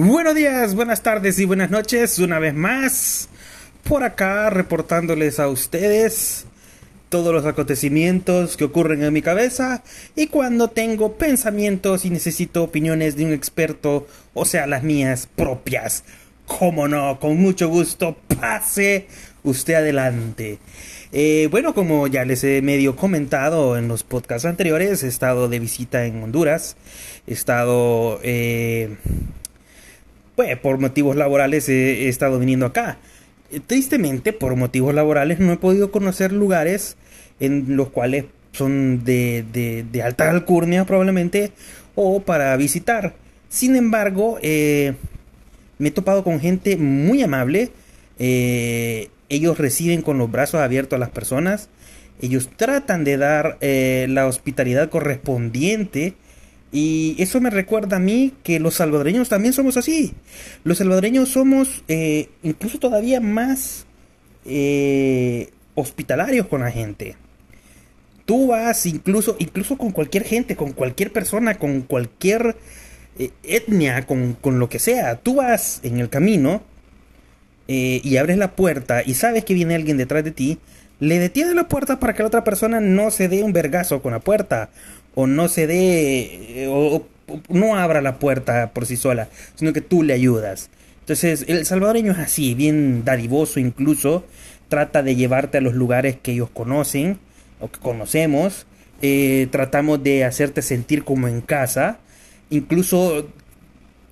Buenos días, buenas tardes y buenas noches, una vez más, por acá reportándoles a ustedes todos los acontecimientos que ocurren en mi cabeza y cuando tengo pensamientos y necesito opiniones de un experto, o sea, las mías propias. Como no, con mucho gusto, pase usted adelante. Eh, bueno, como ya les he medio comentado en los podcasts anteriores, he estado de visita en Honduras, he estado... Eh, pues por motivos laborales he, estado viniendo acá. Tristemente, por motivos laborales no he podido conocer lugares en los cuales son de, de, alta alcurnia probablemente o para visitar. Sin embargo, eh, me he topado con gente muy amable. Eh, ellos reciben con los brazos abiertos a las personas. Ellos tratan de dar eh, la hospitalidad correspondiente y eso me recuerda a mí que los salvadoreños también somos así. Los salvadoreños somos eh, incluso todavía más eh, hospitalarios con la gente. Tú vas incluso, incluso con cualquier gente, con cualquier persona, con cualquier eh, etnia, con, con, lo que sea. Tú vas en el camino y abres la puerta y sabes que viene alguien detrás de ti. Le detienes la puerta para que la otra persona no se dé un vergazo con la puerta o no se dé o, no abra la puerta por sí sola, sino que tú le ayudas. Entonces, el salvadoreño es así, bien dadivoso incluso, trata de llevarte a los lugares que ellos conocen o que conocemos, eh, tratamos de hacerte sentir como en casa, incluso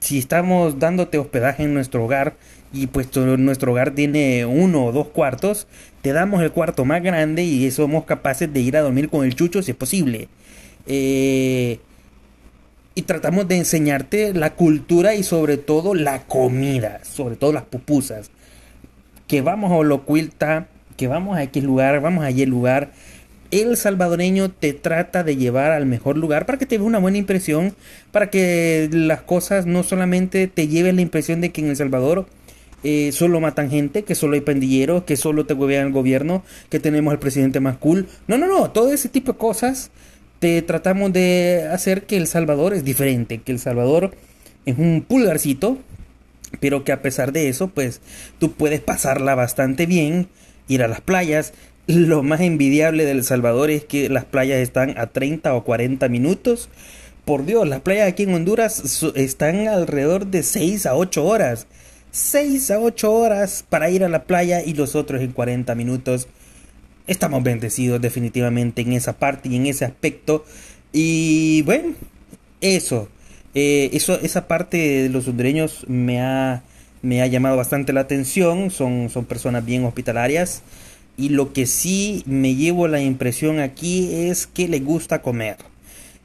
si estamos dándote hospedaje en nuestro hogar y pues nuestro hogar tiene uno o dos cuartos, te damos el cuarto más grande y somos capaces de ir a dormir con el chucho si es posible. Eh, y tratamos de enseñarte la cultura y sobre todo la comida, sobre todo las pupusas. Que vamos a Olocuilta, que vamos a X lugar, vamos a Y lugar. El salvadoreño te trata de llevar al mejor lugar para que te veas una buena impresión, para que las cosas no solamente te lleven la impresión de que en El Salvador eh, solo matan gente, que solo hay pandilleros, que solo te huevean el gobierno, que tenemos al presidente más cool. No, no, no, todo ese tipo de cosas te tratamos de hacer que El Salvador es diferente, que El Salvador es un pulgarcito, pero que a pesar de eso, pues tú puedes pasarla bastante bien, ir a las playas. Lo más envidiable del Salvador es que las playas están a 30 o 40 minutos. Por Dios, las playas aquí en Honduras están alrededor de 6 a 8 horas. 6 a 8 horas para ir a la playa y los otros en 40 minutos estamos bendecidos definitivamente en esa parte y en ese aspecto. Y bueno, eso, eh, eso esa parte de los hondureños me ha, me ha llamado bastante la atención. Son, son personas bien hospitalarias. Y lo que sí me llevo la impresión aquí es que les gusta comer.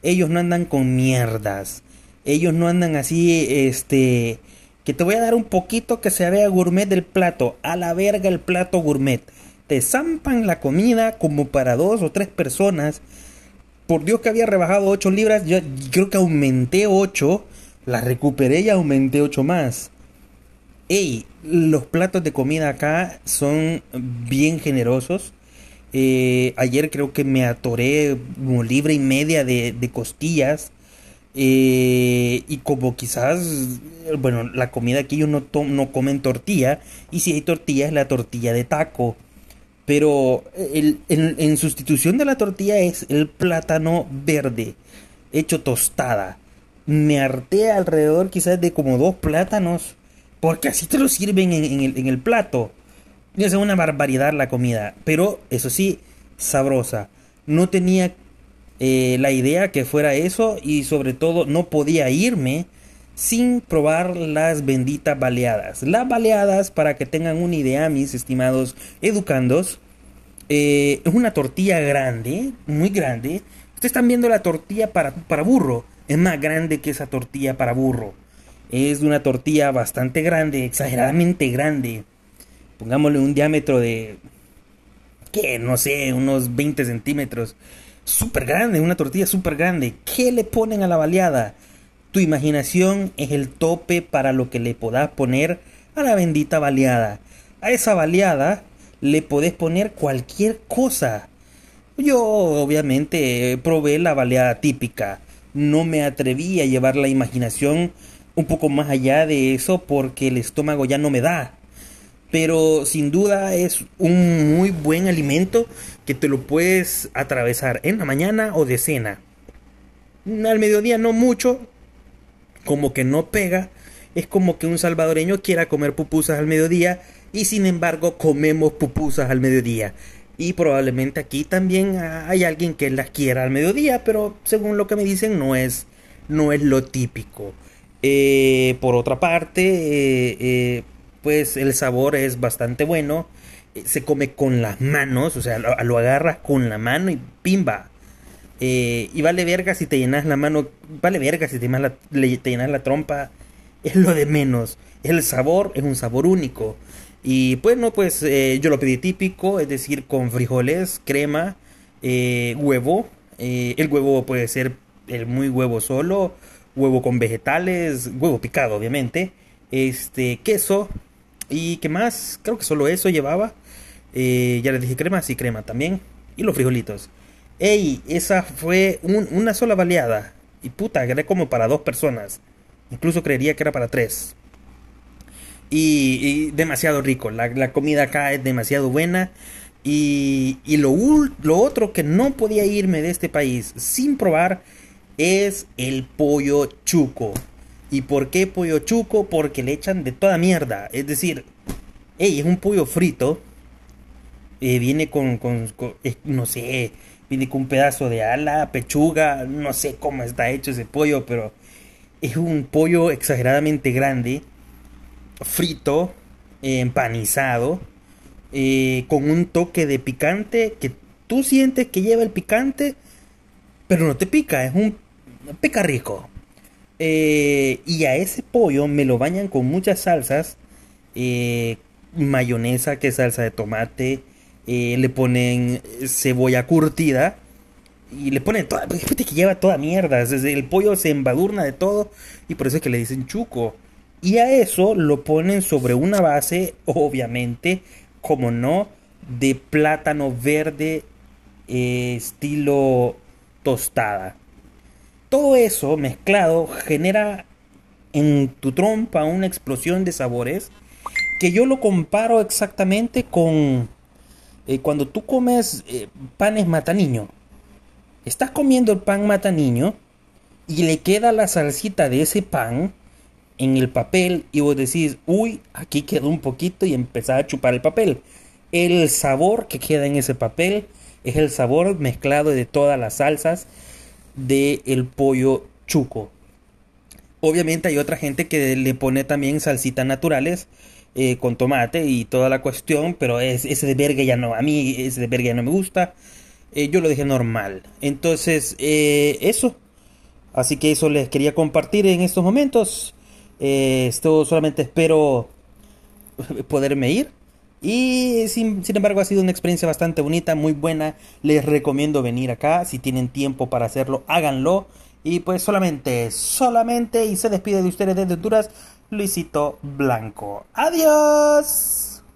Ellos no andan con mierdas. Ellos no andan así, este, que te voy a dar un poquito que se vea gourmet del plato. A la verga el plato gourmet te zampan la comida como para dos o tres personas. Por Dios que había rebajado 8 libras, yo creo que aumenté 8, la recuperé y aumenté 8 más. Ey, los platos de comida acá son bien generosos. Eh, ayer creo que me atoré como libre y media de, costillas. Eh, y como quizás, bueno, la comida aquí ellos no, no comen tortilla. Y si hay tortilla es la tortilla de taco. Pero en, sustitución de la tortilla es el plátano verde, hecho tostada. Me harté alrededor quizás de como dos plátanos, porque así te lo sirven en, el, plato. Es una barbaridad la comida, pero eso sí, sabrosa. No tenía eh, la idea que fuera eso y sobre todo no podía irme sin probar las benditas baleadas. Las baleadas, para que tengan una idea, mis estimados educandos, eh, es una tortilla grande, muy grande. Ustedes están viendo la tortilla para, para burro. Es más grande que esa tortilla para burro. Es una tortilla bastante grande, exageradamente grande. Pongámosle un diámetro de, ¿qué? No sé, unos 20 centímetros. Súper grande, una tortilla súper grande. ¿Qué le ponen a la baleada? Tu imaginación es el tope para lo que le podás poner a la bendita baleada. A esa baleada le podés poner cualquier cosa. Yo obviamente probé la baleada típica. No me atreví a llevar la imaginación un poco más allá de eso porque el estómago ya no me da. Pero sin duda es un muy buen alimento que te lo puedes atravesar en la mañana o de cena. Al mediodía no mucho, como que no pega. Es como que un salvadoreño quiera comer pupusas al mediodía y sin embargo comemos pupusas al mediodía. Y probablemente aquí también hay alguien que las quiera al mediodía, pero según lo que me dicen no es, no es lo típico. Eh, por otra parte, eh, eh, pues el sabor es bastante bueno. Se come con las manos, o sea, lo, agarras con la mano y pimba. Y vale verga si te llenas la mano, vale verga si te llenas la, la trompa, es lo de menos. El sabor es un sabor único. Y bueno, pues eh, yo lo pedí típico, es decir, con frijoles, crema, eh, huevo. Eh, el huevo puede ser el muy huevo solo, huevo con vegetales, huevo picado, obviamente. Este, queso. ¿Y qué más? Creo que solo eso llevaba. ya les dije crema, sí, crema también. Y los frijolitos. Ey, esa fue una sola baleada. Y puta, era como para dos personas. Incluso creería que era para tres y, demasiado rico. La, comida acá es demasiado buena. Y, y lo, otro que no podía irme de este país sin probar es el pollo chuco. ¿Y por qué pollo chuco? Porque le echan de toda mierda. Es decir, hey, es un pollo frito. Eh, viene con, con, no sé, viene con un pedazo de ala, pechuga, no sé cómo está hecho ese pollo, pero es un pollo exageradamente grande frito, empanizado, eh, con un toque de picante que tú sientes que lleva el picante, pero no te pica, es un pica rico. Eh, y a ese pollo me lo bañan con muchas salsas, eh, mayonesa, que es salsa de tomate, le ponen cebolla curtida y le ponen toda, que lleva toda mierda, el pollo se embadurna de todo y por eso es que le dicen chuco. Y a eso lo ponen sobre una base, obviamente, como no, de plátano verde eh, estilo tostada. Todo eso mezclado genera en tu trompa una explosión de sabores que yo lo comparo exactamente con eh, cuando tú comes eh, panes mataniño. Estás comiendo el pan mataniño y le queda la salsita de ese pan en el papel y vos decís, uy, aquí quedó un poquito y empezás a chupar el papel. El sabor que queda en ese papel es el sabor mezclado de todas las salsas del el pollo chuco. Obviamente hay otra gente que le pone también salsitas naturales eh, con tomate y toda la cuestión, pero es, ese de verga ya no, a mí ese de verga ya no me gusta. Eh, yo lo dejé normal. Entonces, eh, eso. Así que eso les quería compartir en estos momentos. Esto solamente espero poderme ir. Y sin, sin, embargo ha sido una experiencia bastante bonita, muy buena. Les recomiendo venir acá. Si tienen tiempo para hacerlo, háganlo. Y pues solamente, solamente, y se despide de ustedes desde Honduras, Luisito Blanco. Adiós.